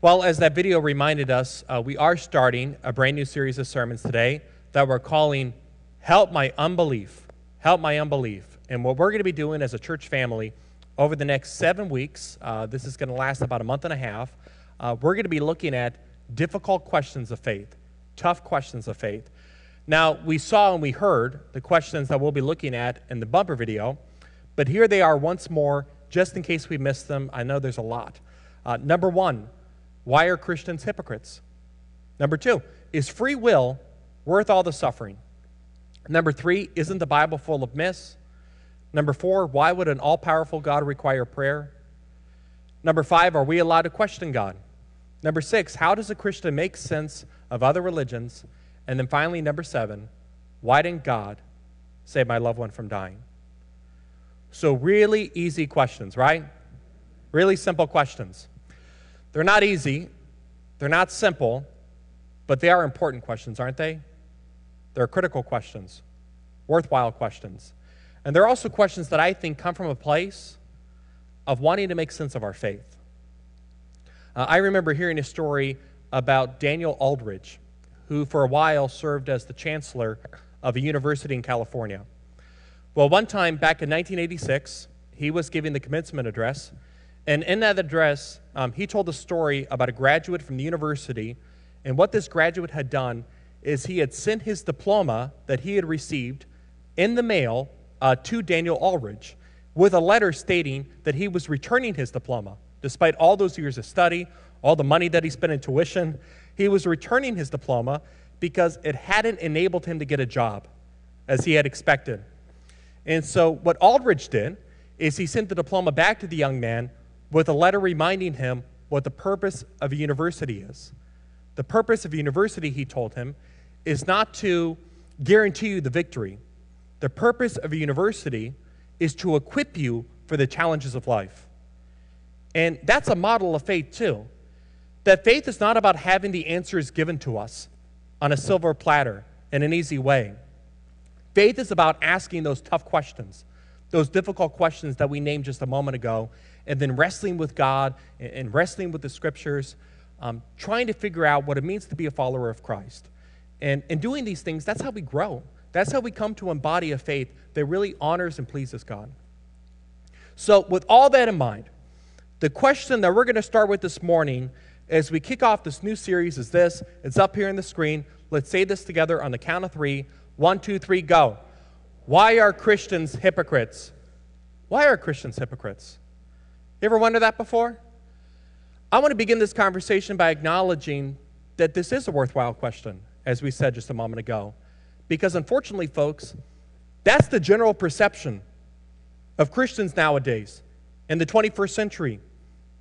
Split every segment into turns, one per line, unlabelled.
Well, as that video reminded us, uh, we are starting a brand new series of sermons today that we're calling Help My Unbelief. Help My Unbelief. And what we're going to be doing as a church family over the next seven weeks, uh, this is going to last about a month and a half, uh, we're going to be looking at difficult questions of faith, tough questions of faith. Now, we saw and we heard the questions that we'll be looking at in the bumper video, but here they are once more, just in case we missed them. I know there's a lot. Uh, number one, why are Christians hypocrites? Number two, is free will worth all the suffering? Number three, isn't the Bible full of myths? Number four, why would an all powerful God require prayer? Number five, are we allowed to question God? Number six, how does a Christian make sense of other religions? And then finally, number seven, why didn't God save my loved one from dying? So, really easy questions, right? Really simple questions. They're not easy, they're not simple, but they are important questions, aren't they? They're critical questions, worthwhile questions. And they're also questions that I think come from a place of wanting to make sense of our faith. Uh, I remember hearing a story about Daniel Aldrich, who for a while served as the chancellor of a university in California. Well, one time back in 1986, he was giving the commencement address, and in that address, um, he told a story about a graduate from the university. And what this graduate had done is he had sent his diploma that he had received in the mail uh, to Daniel Aldrich with a letter stating that he was returning his diploma. Despite all those years of study, all the money that he spent in tuition, he was returning his diploma because it hadn't enabled him to get a job as he had expected. And so, what Aldrich did is he sent the diploma back to the young man with a letter reminding him what the purpose of a university is. The purpose of a university, he told him, is not to guarantee you the victory. The purpose of a university is to equip you for the challenges of life. And that's a model of faith, too. That faith is not about having the answers given to us on a silver platter in an easy way. Faith is about asking those tough questions, those difficult questions that we named just a moment ago, and then wrestling with God and wrestling with the scriptures, um, trying to figure out what it means to be a follower of Christ. And in doing these things, that's how we grow. That's how we come to embody a faith that really honors and pleases God. So, with all that in mind, the question that we're going to start with this morning as we kick off this new series is this. It's up here on the screen. Let's say this together on the count of three. One, two, three, go. Why are Christians hypocrites? Why are Christians hypocrites? You ever wonder that before? I want to begin this conversation by acknowledging that this is a worthwhile question, as we said just a moment ago. Because unfortunately, folks, that's the general perception of Christians nowadays in the 21st century,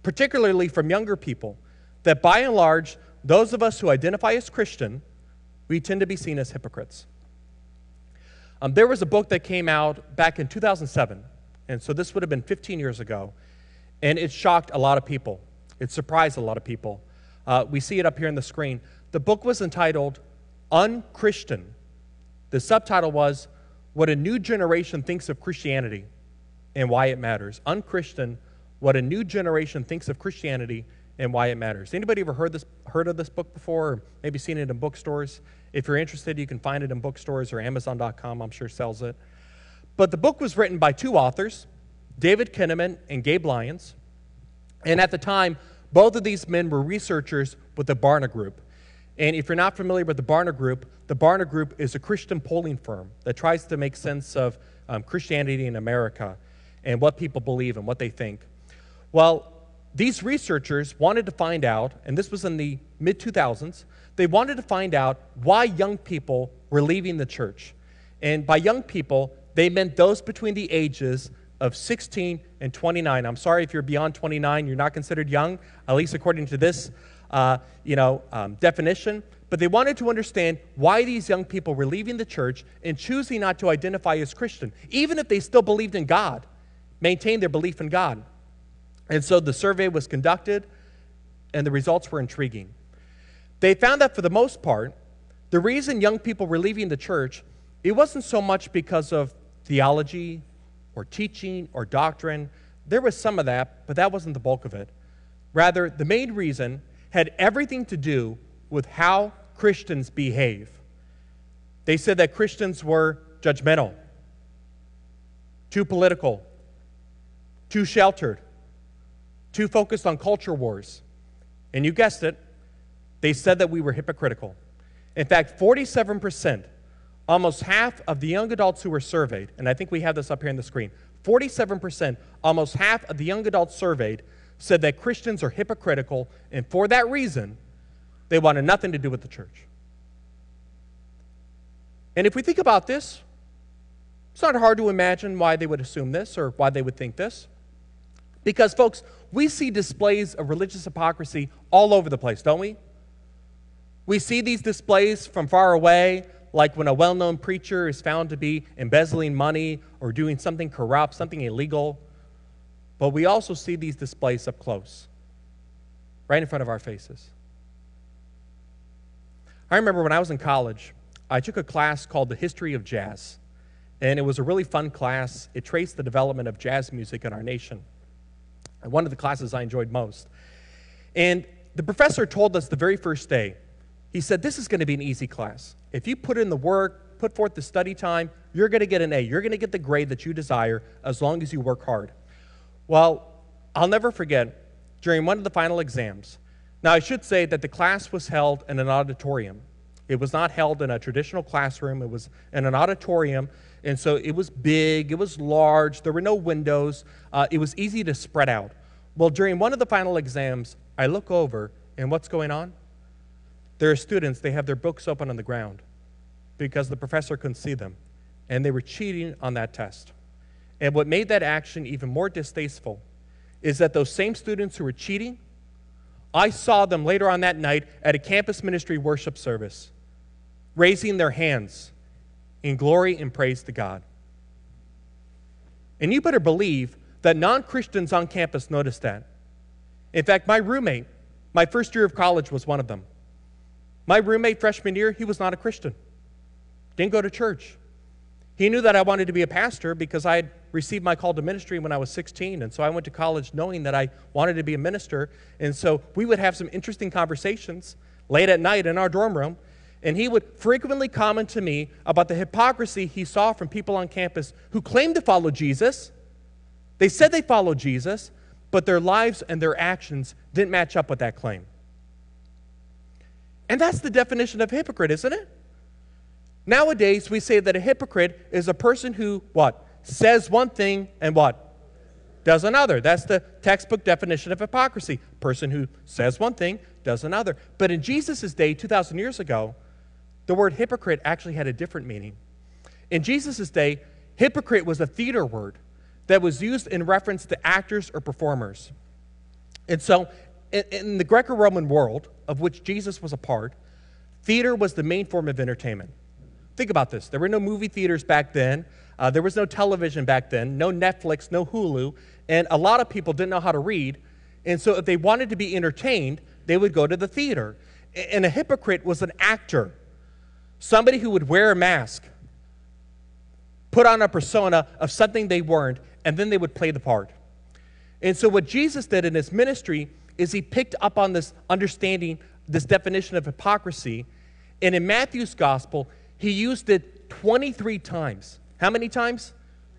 particularly from younger people, that by and large, those of us who identify as Christian, we tend to be seen as hypocrites. Um, there was a book that came out back in 2007, and so this would have been 15 years ago. And it shocked a lot of people, it surprised a lot of people. Uh, we see it up here on the screen. The book was entitled Unchristian. The subtitle was What a New Generation Thinks of Christianity and Why It Matters. Unchristian, What a New Generation Thinks of Christianity and Why It Matters. Anybody ever heard, this, heard of this book before or maybe seen it in bookstores? If you're interested, you can find it in bookstores or Amazon.com, I'm sure sells it. But the book was written by two authors, David Kinnaman and Gabe Lyons. And at the time, both of these men were researchers with the Barna Group. And if you're not familiar with the Barna Group, the Barna Group is a Christian polling firm that tries to make sense of um, Christianity in America and what people believe and what they think. Well, these researchers wanted to find out, and this was in the mid 2000s, they wanted to find out why young people were leaving the church. And by young people, they meant those between the ages of 16 and 29. I'm sorry if you're beyond 29, you're not considered young, at least according to this uh, you know, um, definition. But they wanted to understand why these young people were leaving the church and choosing not to identify as Christian, even if they still believed in God, maintained their belief in God. And so the survey was conducted, and the results were intriguing. They found that for the most part, the reason young people were leaving the church, it wasn't so much because of theology or teaching or doctrine. There was some of that, but that wasn't the bulk of it. Rather, the main reason had everything to do with how Christians behave. They said that Christians were judgmental, too political, too sheltered, too focused on culture wars. And you guessed it, they said that we were hypocritical. In fact, 47%, almost half of the young adults who were surveyed, and I think we have this up here on the screen, 47%, almost half of the young adults surveyed said that Christians are hypocritical, and for that reason, they wanted nothing to do with the church. And if we think about this, it's not hard to imagine why they would assume this or why they would think this. Because, folks, we see displays of religious hypocrisy all over the place, don't we? We see these displays from far away, like when a well known preacher is found to be embezzling money or doing something corrupt, something illegal. But we also see these displays up close, right in front of our faces. I remember when I was in college, I took a class called The History of Jazz. And it was a really fun class. It traced the development of jazz music in our nation. And one of the classes I enjoyed most. And the professor told us the very first day, he said, This is going to be an easy class. If you put in the work, put forth the study time, you're going to get an A. You're going to get the grade that you desire as long as you work hard. Well, I'll never forget during one of the final exams. Now, I should say that the class was held in an auditorium. It was not held in a traditional classroom, it was in an auditorium. And so it was big, it was large, there were no windows, uh, it was easy to spread out. Well, during one of the final exams, I look over, and what's going on? There are students, they have their books open on the ground because the professor couldn't see them, and they were cheating on that test. And what made that action even more distasteful is that those same students who were cheating, I saw them later on that night at a campus ministry worship service, raising their hands in glory and praise to God. And you better believe that non Christians on campus noticed that. In fact, my roommate, my first year of college, was one of them. My roommate, freshman year, he was not a Christian, didn't go to church. He knew that I wanted to be a pastor because I had received my call to ministry when I was 16. And so I went to college knowing that I wanted to be a minister. And so we would have some interesting conversations late at night in our dorm room. And he would frequently comment to me about the hypocrisy he saw from people on campus who claimed to follow Jesus. They said they followed Jesus, but their lives and their actions didn't match up with that claim. And that's the definition of hypocrite, isn't it? Nowadays, we say that a hypocrite is a person who, what? Says one thing and what? Does another. That's the textbook definition of hypocrisy. Person who says one thing, does another. But in Jesus' day, 2,000 years ago, the word hypocrite actually had a different meaning. In Jesus' day, hypocrite was a theater word that was used in reference to actors or performers. And so, in, in the Greco Roman world, of which Jesus was a part, theater was the main form of entertainment. Think about this. There were no movie theaters back then. Uh, there was no television back then, no Netflix, no Hulu, and a lot of people didn't know how to read. And so, if they wanted to be entertained, they would go to the theater. And a hypocrite was an actor, somebody who would wear a mask, put on a persona of something they weren't, and then they would play the part. And so, what Jesus did in his ministry is he picked up on this understanding, this definition of hypocrisy. And in Matthew's gospel, he used it 23 times. How many times?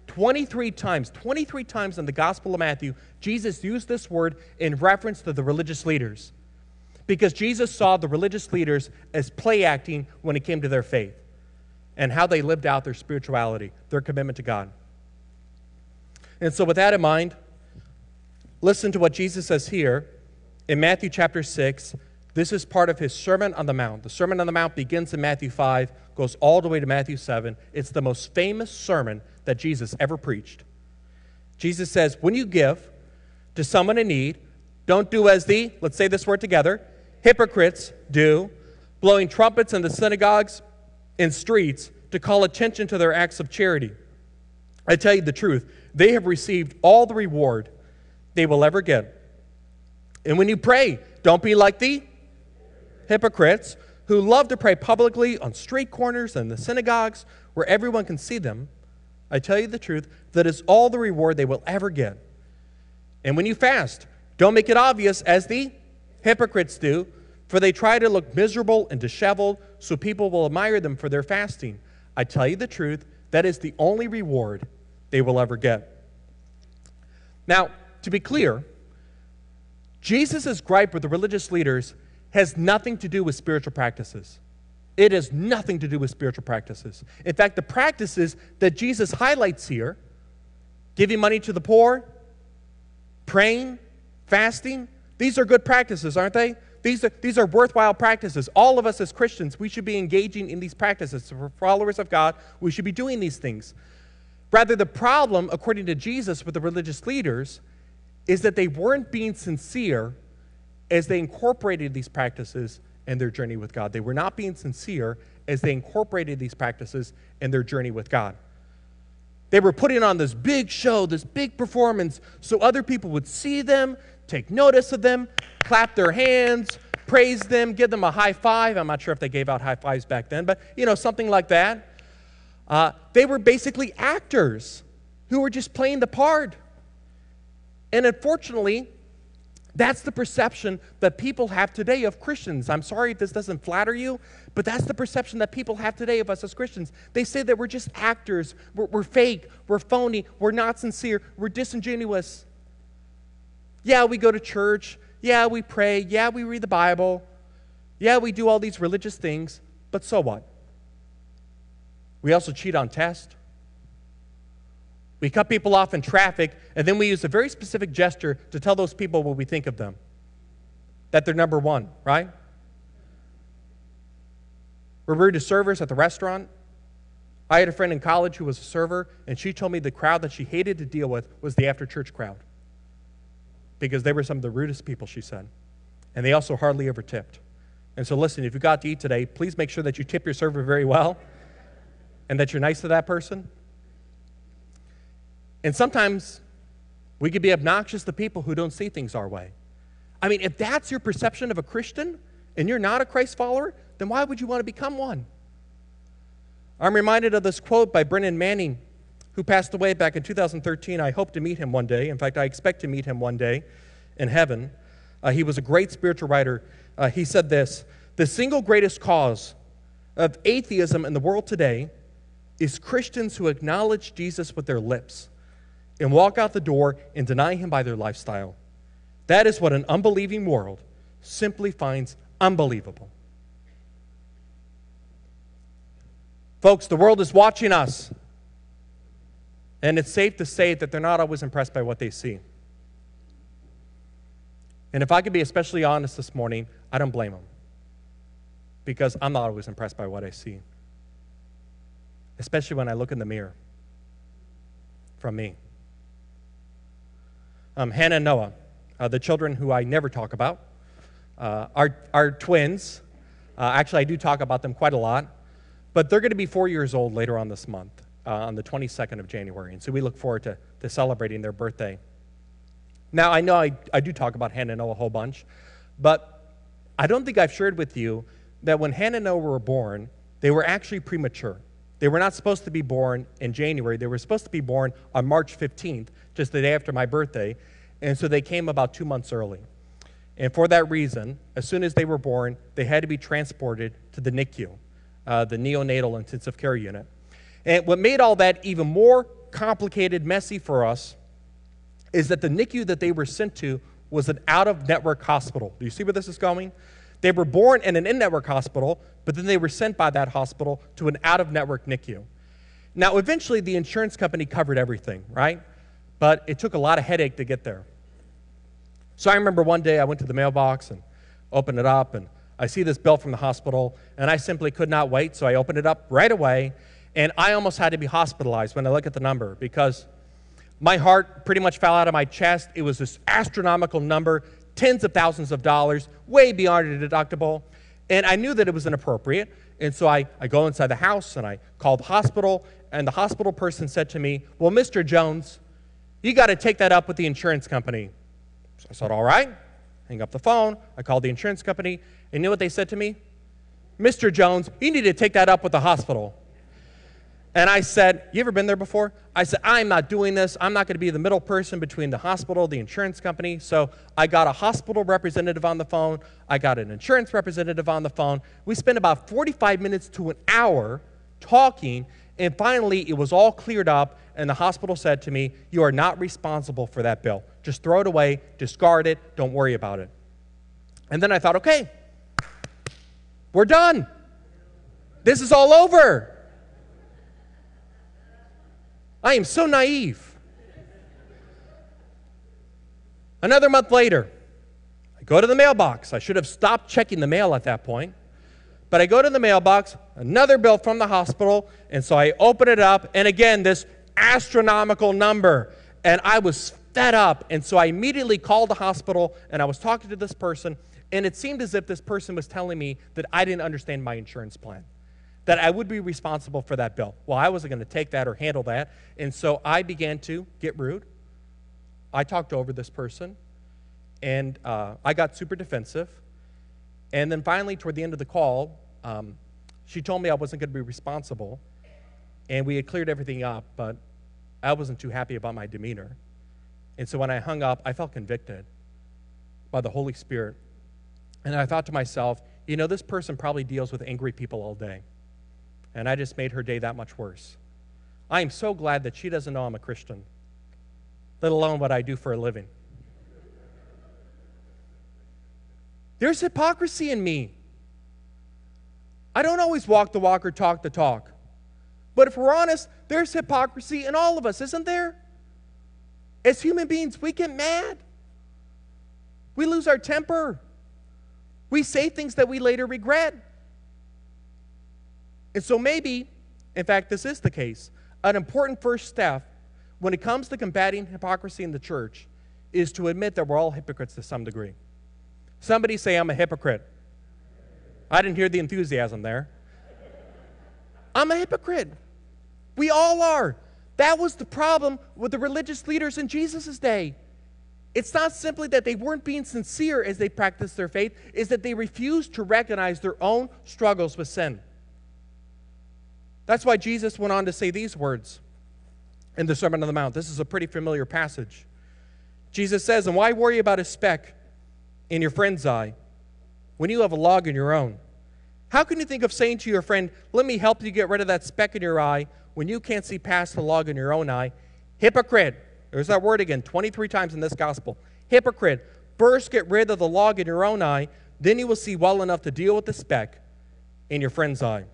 23 times. 23 times in the Gospel of Matthew, Jesus used this word in reference to the religious leaders. Because Jesus saw the religious leaders as play acting when it came to their faith and how they lived out their spirituality, their commitment to God. And so, with that in mind, listen to what Jesus says here in Matthew chapter 6. This is part of his Sermon on the Mount. The Sermon on the Mount begins in Matthew 5, goes all the way to Matthew 7. It's the most famous sermon that Jesus ever preached. Jesus says, When you give to someone in need, don't do as the, let's say this word together, hypocrites do, blowing trumpets in the synagogues and streets to call attention to their acts of charity. I tell you the truth, they have received all the reward they will ever get. And when you pray, don't be like the hypocrites who love to pray publicly on street corners and the synagogues where everyone can see them. I tell you the truth, that is all the reward they will ever get. And when you fast, don't make it obvious as the hypocrites do, for they try to look miserable and disheveled so people will admire them for their fasting. I tell you the truth, that is the only reward they will ever get. Now, to be clear, Jesus' gripe with the religious leaders has nothing to do with spiritual practices. It has nothing to do with spiritual practices. In fact, the practices that Jesus highlights here giving money to the poor, praying, fasting these are good practices, aren't they? These are, these are worthwhile practices. All of us as Christians, we should be engaging in these practices. For followers of God, we should be doing these things. Rather, the problem, according to Jesus, with the religious leaders is that they weren't being sincere as they incorporated these practices in their journey with God. They were not being sincere as they incorporated these practices in their journey with God. They were putting on this big show, this big performance, so other people would see them, take notice of them, clap their hands, praise them, give them a high five. I'm not sure if they gave out high fives back then, but you know, something like that. Uh, they were basically actors who were just playing the part. And unfortunately, that's the perception that people have today of Christians. I'm sorry if this doesn't flatter you, but that's the perception that people have today of us as Christians. They say that we're just actors, we're, we're fake, we're phony, we're not sincere, we're disingenuous. Yeah, we go to church. Yeah, we pray. Yeah, we read the Bible. Yeah, we do all these religious things, but so what? We also cheat on tests. We cut people off in traffic, and then we use a very specific gesture to tell those people what we think of them that they're number one, right? We're rude to servers at the restaurant. I had a friend in college who was a server, and she told me the crowd that she hated to deal with was the after church crowd because they were some of the rudest people, she said. And they also hardly ever tipped. And so, listen, if you got to eat today, please make sure that you tip your server very well and that you're nice to that person and sometimes we could be obnoxious to people who don't see things our way. I mean, if that's your perception of a Christian and you're not a Christ follower, then why would you want to become one? I'm reminded of this quote by Brennan Manning, who passed away back in 2013. I hope to meet him one day. In fact, I expect to meet him one day in heaven. Uh, he was a great spiritual writer. Uh, he said this The single greatest cause of atheism in the world today is Christians who acknowledge Jesus with their lips and walk out the door and deny him by their lifestyle. That is what an unbelieving world simply finds unbelievable. Folks, the world is watching us, and it's safe to say that they're not always impressed by what they see. And if I could be especially honest this morning, I don't blame them because I'm not always impressed by what I see, especially when I look in the mirror from me um, Hannah and Noah, uh, the children who I never talk about, uh, are, are twins. Uh, actually, I do talk about them quite a lot, but they're going to be four years old later on this month, uh, on the 22nd of January. And so we look forward to, to celebrating their birthday. Now, I know I, I do talk about Hannah and Noah a whole bunch, but I don't think I've shared with you that when Hannah and Noah were born, they were actually premature. They were not supposed to be born in January. They were supposed to be born on March 15th, just the day after my birthday. And so they came about two months early. And for that reason, as soon as they were born, they had to be transported to the NICU, uh, the neonatal intensive care unit. And what made all that even more complicated, messy for us, is that the NICU that they were sent to was an out of network hospital. Do you see where this is going? They were born in an in network hospital, but then they were sent by that hospital to an out of network NICU. Now, eventually, the insurance company covered everything, right? But it took a lot of headache to get there. So I remember one day I went to the mailbox and opened it up, and I see this bill from the hospital, and I simply could not wait, so I opened it up right away, and I almost had to be hospitalized when I look at the number because my heart pretty much fell out of my chest. It was this astronomical number, tens of thousands of dollars, way beyond a deductible, and I knew that it was inappropriate, and so I, I go inside the house and I call the hospital, and the hospital person said to me, Well, Mr. Jones, you got to take that up with the insurance company. So I said, All right. Hang up the phone. I called the insurance company. And you know what they said to me? Mr. Jones, you need to take that up with the hospital. And I said, You ever been there before? I said, I'm not doing this. I'm not going to be the middle person between the hospital, the insurance company. So I got a hospital representative on the phone. I got an insurance representative on the phone. We spent about 45 minutes to an hour talking. And finally, it was all cleared up. And the hospital said to me, You are not responsible for that bill. Just throw it away, discard it, don't worry about it. And then I thought, Okay, we're done. This is all over. I am so naive. Another month later, I go to the mailbox. I should have stopped checking the mail at that point. But I go to the mailbox, another bill from the hospital, and so I open it up, and again, this astronomical number. And I was fed up, and so I immediately called the hospital, and I was talking to this person, and it seemed as if this person was telling me that I didn't understand my insurance plan that I would be responsible for that bill. Well, I wasn't going to take that or handle that. And so I began to get rude. I talked over this person, and uh, I got super defensive. And then finally, toward the end of the call, um, she told me I wasn't going to be responsible. And we had cleared everything up, but I wasn't too happy about my demeanor. And so when I hung up, I felt convicted by the Holy Spirit. And I thought to myself, you know, this person probably deals with angry people all day and I just made her day that much worse. I am so glad that she doesn't know I'm a Christian, let alone what I do for a living. There's hypocrisy in me. I don't always walk the walk or talk the talk. But if we're honest, there's hypocrisy in all of us, isn't there? As human beings, we get mad. We lose our temper. We say things that we later regret. And so, maybe, in fact, this is the case. An important first step when it comes to combating hypocrisy in the church is to admit that we're all hypocrites to some degree. Somebody say, I'm a hypocrite. I didn't hear the enthusiasm there. I'm a hypocrite. We all are. That was the problem with the religious leaders in Jesus' day. It's not simply that they weren't being sincere as they practiced their faith, is that they refused to recognize their own struggles with sin. That's why Jesus went on to say these words in the Sermon on the Mount. This is a pretty familiar passage. Jesus says, And why worry about a speck in your friend's eye when you have a log in your own? How can you think of saying to your friend, Let me help you get rid of that speck in your eye when you can't see past the log in your own eye? Hypocrite. There's that word again, 23 times in this gospel. Hypocrite. First, get rid of the log in your own eye, then you will see well enough to deal with the speck in your friend's eye.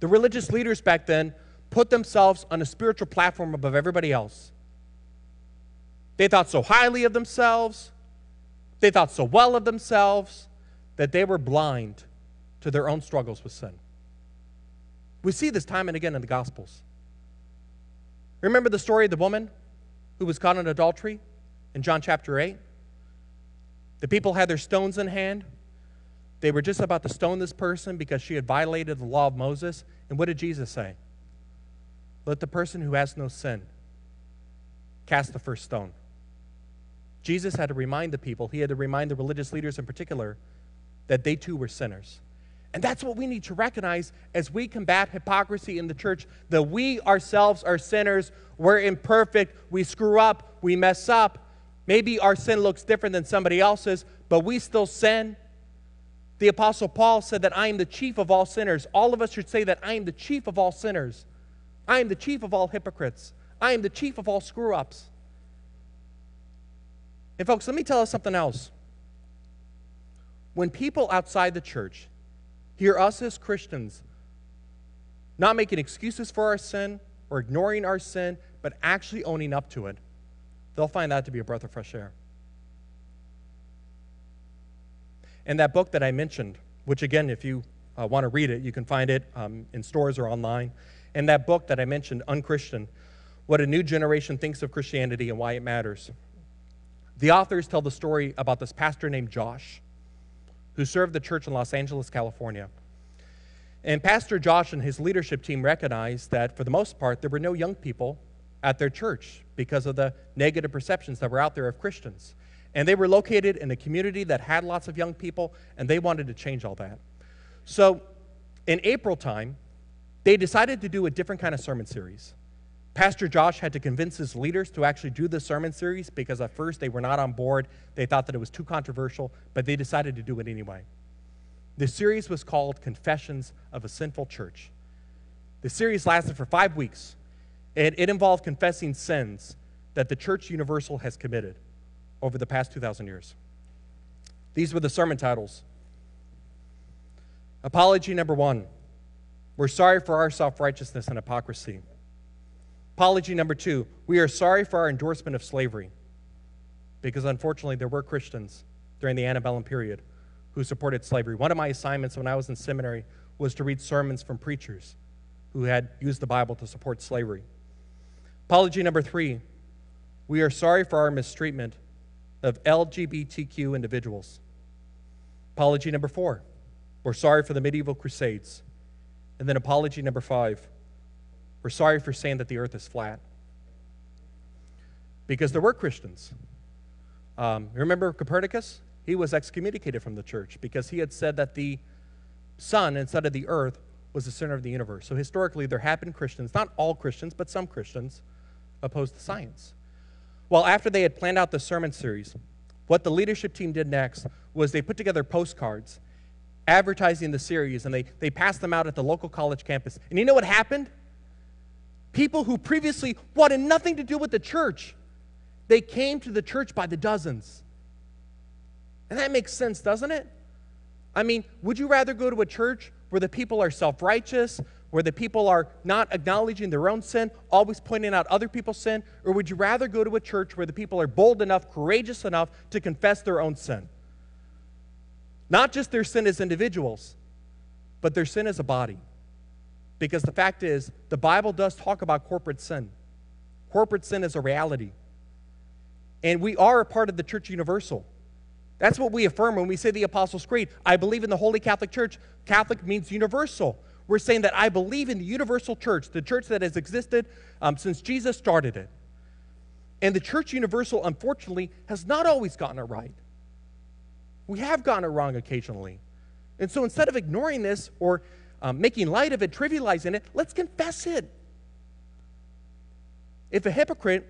The religious leaders back then put themselves on a spiritual platform above everybody else. They thought so highly of themselves, they thought so well of themselves, that they were blind to their own struggles with sin. We see this time and again in the Gospels. Remember the story of the woman who was caught in adultery in John chapter 8? The people had their stones in hand. They were just about to stone this person because she had violated the law of Moses. And what did Jesus say? Let the person who has no sin cast the first stone. Jesus had to remind the people, he had to remind the religious leaders in particular, that they too were sinners. And that's what we need to recognize as we combat hypocrisy in the church that we ourselves are sinners. We're imperfect. We screw up. We mess up. Maybe our sin looks different than somebody else's, but we still sin. The Apostle Paul said that I am the chief of all sinners. All of us should say that I am the chief of all sinners. I am the chief of all hypocrites. I am the chief of all screw ups. And, folks, let me tell us something else. When people outside the church hear us as Christians not making excuses for our sin or ignoring our sin, but actually owning up to it, they'll find that to be a breath of fresh air. And that book that I mentioned, which again, if you uh, want to read it, you can find it um, in stores or online. And that book that I mentioned, Unchristian, What a New Generation Thinks of Christianity and Why It Matters. The authors tell the story about this pastor named Josh, who served the church in Los Angeles, California. And Pastor Josh and his leadership team recognized that, for the most part, there were no young people at their church because of the negative perceptions that were out there of Christians. And they were located in a community that had lots of young people, and they wanted to change all that. So, in April time, they decided to do a different kind of sermon series. Pastor Josh had to convince his leaders to actually do this sermon series because at first they were not on board. They thought that it was too controversial, but they decided to do it anyway. The series was called Confessions of a Sinful Church. The series lasted for five weeks. and it involved confessing sins that the Church Universal has committed over the past 2,000 years. These were the sermon titles Apology number one We're sorry for our self righteousness and hypocrisy. Apology number two We are sorry for our endorsement of slavery. Because unfortunately, there were Christians during the antebellum period who supported slavery. One of my assignments when I was in seminary was to read sermons from preachers who had used the Bible to support slavery. Apology number three we are sorry for our mistreatment of LGBTQ individuals. Apology number four we're sorry for the medieval crusades. And then apology number five we're sorry for saying that the earth is flat. Because there were Christians. Um, remember Copernicus? He was excommunicated from the church because he had said that the sun instead of the earth was the center of the universe. So historically, there have been Christians, not all Christians, but some Christians, opposed to science. Well, after they had planned out the sermon series, what the leadership team did next was they put together postcards advertising the series and they, they passed them out at the local college campus. And you know what happened? People who previously wanted nothing to do with the church, they came to the church by the dozens. And that makes sense, doesn't it? I mean, would you rather go to a church where the people are self righteous, where the people are not acknowledging their own sin, always pointing out other people's sin? Or would you rather go to a church where the people are bold enough, courageous enough to confess their own sin? Not just their sin as individuals, but their sin as a body. Because the fact is, the Bible does talk about corporate sin. Corporate sin is a reality. And we are a part of the church universal. That's what we affirm when we say the Apostles' Creed. I believe in the Holy Catholic Church. Catholic means universal. We're saying that I believe in the universal church, the church that has existed um, since Jesus started it. And the church universal, unfortunately, has not always gotten it right. We have gotten it wrong occasionally. And so instead of ignoring this or um, making light of it, trivializing it, let's confess it. If a hypocrite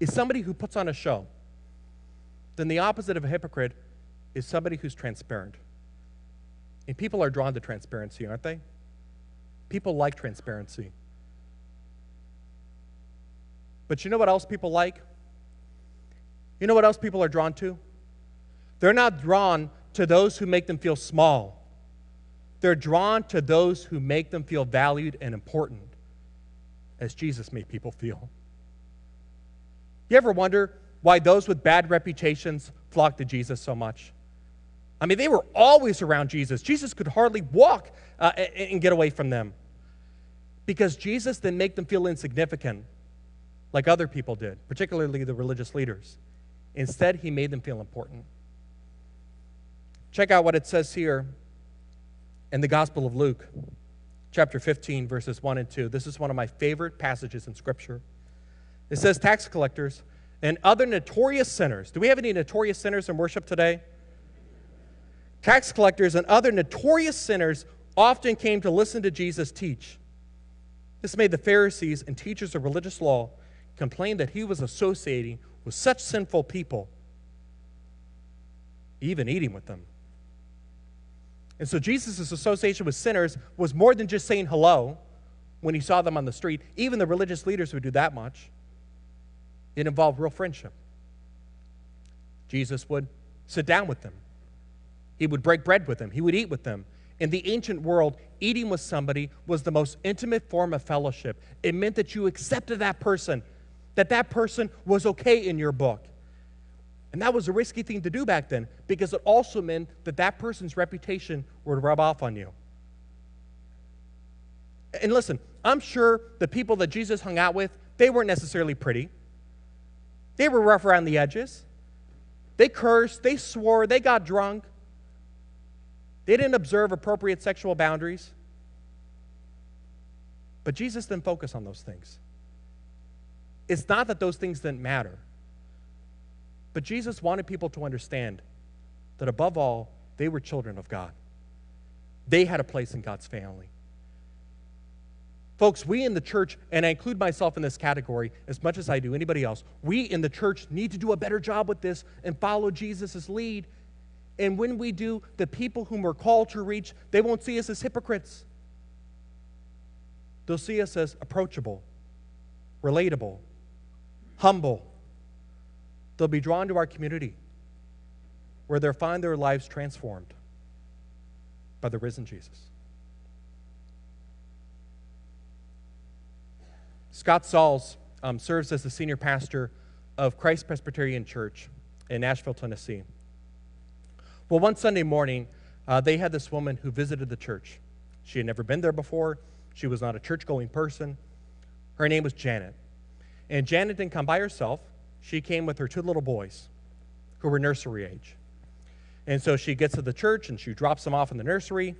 is somebody who puts on a show, then the opposite of a hypocrite is somebody who's transparent. And people are drawn to transparency, aren't they? People like transparency. But you know what else people like? You know what else people are drawn to? They're not drawn to those who make them feel small. They're drawn to those who make them feel valued and important, as Jesus made people feel. You ever wonder why those with bad reputations flock to Jesus so much? I mean, they were always around Jesus. Jesus could hardly walk uh, and get away from them because Jesus didn't make them feel insignificant like other people did, particularly the religious leaders. Instead, he made them feel important. Check out what it says here in the Gospel of Luke, chapter 15, verses 1 and 2. This is one of my favorite passages in Scripture. It says, Tax collectors and other notorious sinners. Do we have any notorious sinners in worship today? Tax collectors and other notorious sinners often came to listen to Jesus teach. This made the Pharisees and teachers of religious law complain that he was associating with such sinful people, even eating with them. And so Jesus' association with sinners was more than just saying hello when he saw them on the street. Even the religious leaders would do that much. It involved real friendship. Jesus would sit down with them, he would break bread with them, he would eat with them. In the ancient world, eating with somebody was the most intimate form of fellowship. It meant that you accepted that person, that that person was okay in your book. And that was a risky thing to do back then because it also meant that that person's reputation would rub off on you. And listen, I'm sure the people that Jesus hung out with, they weren't necessarily pretty. They were rough around the edges. They cursed, they swore, they got drunk. They didn't observe appropriate sexual boundaries. But Jesus didn't focus on those things. It's not that those things didn't matter, but Jesus wanted people to understand that above all, they were children of God. They had a place in God's family. Folks, we in the church, and I include myself in this category as much as I do anybody else, we in the church need to do a better job with this and follow Jesus' lead. And when we do, the people whom we're called to reach, they won't see us as hypocrites. They'll see us as approachable, relatable, humble. They'll be drawn to our community where they'll find their lives transformed by the risen Jesus. Scott Sauls um, serves as the senior pastor of Christ Presbyterian Church in Nashville, Tennessee. Well, one Sunday morning, uh, they had this woman who visited the church. She had never been there before, she was not a church going person. Her name was Janet. And Janet didn't come by herself, she came with her two little boys who were nursery age. And so she gets to the church and she drops them off in the nursery.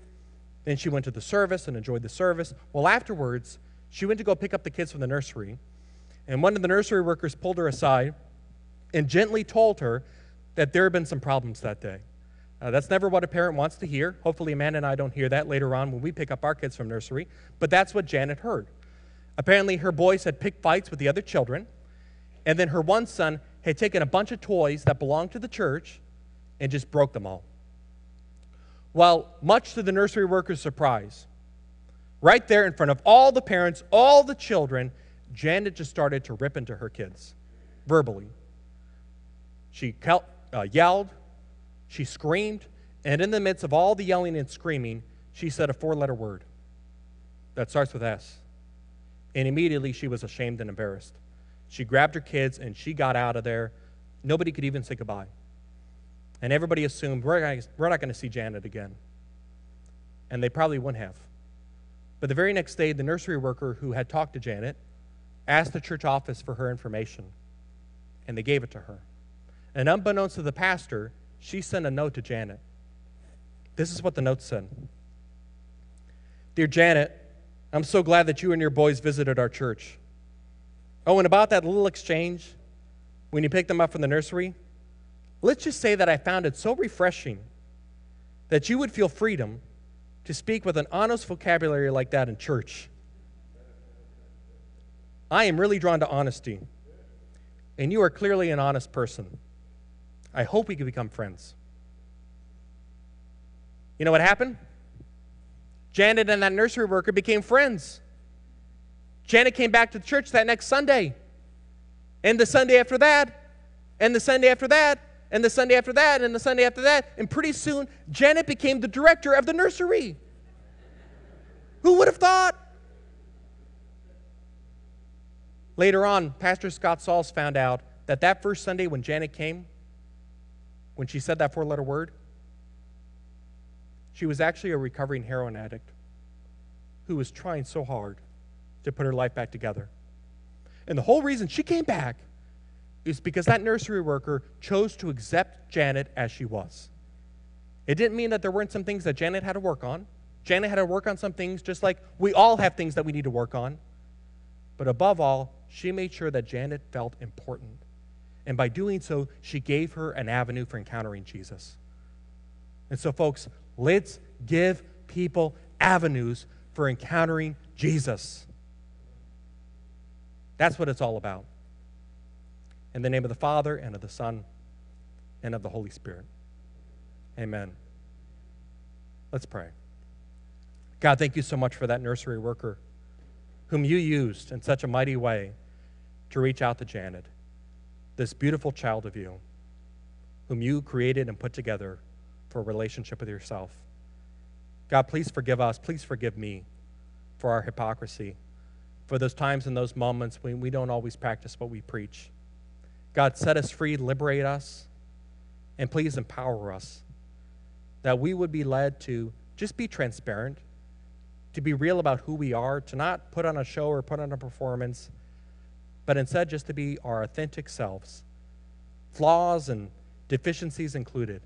Then she went to the service and enjoyed the service. Well, afterwards, she went to go pick up the kids from the nursery, and one of the nursery workers pulled her aside and gently told her that there had been some problems that day. Uh, that's never what a parent wants to hear. Hopefully, Amanda and I don't hear that later on when we pick up our kids from nursery, but that's what Janet heard. Apparently, her boys had picked fights with the other children, and then her one son had taken a bunch of toys that belonged to the church and just broke them all. Well, much to the nursery worker's surprise, right there in front of all the parents, all the children, Janet just started to rip into her kids verbally. She uh, yelled, she screamed, and in the midst of all the yelling and screaming, she said a four letter word that starts with S. And immediately she was ashamed and embarrassed. She grabbed her kids and she got out of there. Nobody could even say goodbye. And everybody assumed we're, not going to see Janet again. And they probably wouldn't have. But the very next day, the nursery worker who had talked to Janet asked the church office for her information, and they gave it to her. And unbeknownst to the pastor, she sent a note to Janet. This is what the note said Dear Janet, I'm so glad that you and your boys visited our church. Oh, and about that little exchange when you picked them up from the nursery, let's just say that I found it so refreshing that you would feel freedom to speak with an honest vocabulary like that in church. I am really drawn to honesty, and you are clearly an honest person. I hope we could become friends. You know what happened? Janet and that nursery worker became friends. Janet came back to the church that next Sunday, and the Sunday after that, and the Sunday after that, and the Sunday after that, and the Sunday after that, and pretty soon Janet became the director of the nursery. Who would have thought? Later on, Pastor Scott Sauls found out that that first Sunday when Janet came, when she said that four letter word, she was actually a recovering heroin addict who was trying so hard to put her life back together. And the whole reason she came back is because that nursery worker chose to accept Janet as she was. It didn't mean that there weren't some things that Janet had to work on. Janet had to work on some things just like we all have things that we need to work on. But above all, she made sure that Janet felt important. And by doing so, she gave her an avenue for encountering Jesus. And so, folks, let's give people avenues for encountering Jesus. That's what it's all about. In the name of the Father, and of the Son, and of the Holy Spirit. Amen. Let's pray. God, thank you so much for that nursery worker whom you used in such a mighty way to reach out to Janet, this beautiful child of you, whom you created and put together for a relationship with yourself. God, please forgive us. Please forgive me for our hypocrisy, for those times and those moments when we don't always practice what we preach. God, set us free, liberate us, And please empower us that we would be led to just be transparent, to be real about who we are, to not put on a show or put on a performance, but instead just to be our authentic selves, flaws and deficiencies included,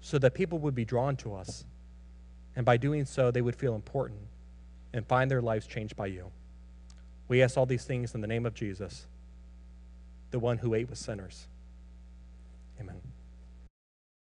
so that people would be drawn to us. And by doing so, they would feel important and find their lives changed by you. We ask all these things in the name of Jesus, the one who ate with sinners. Amen.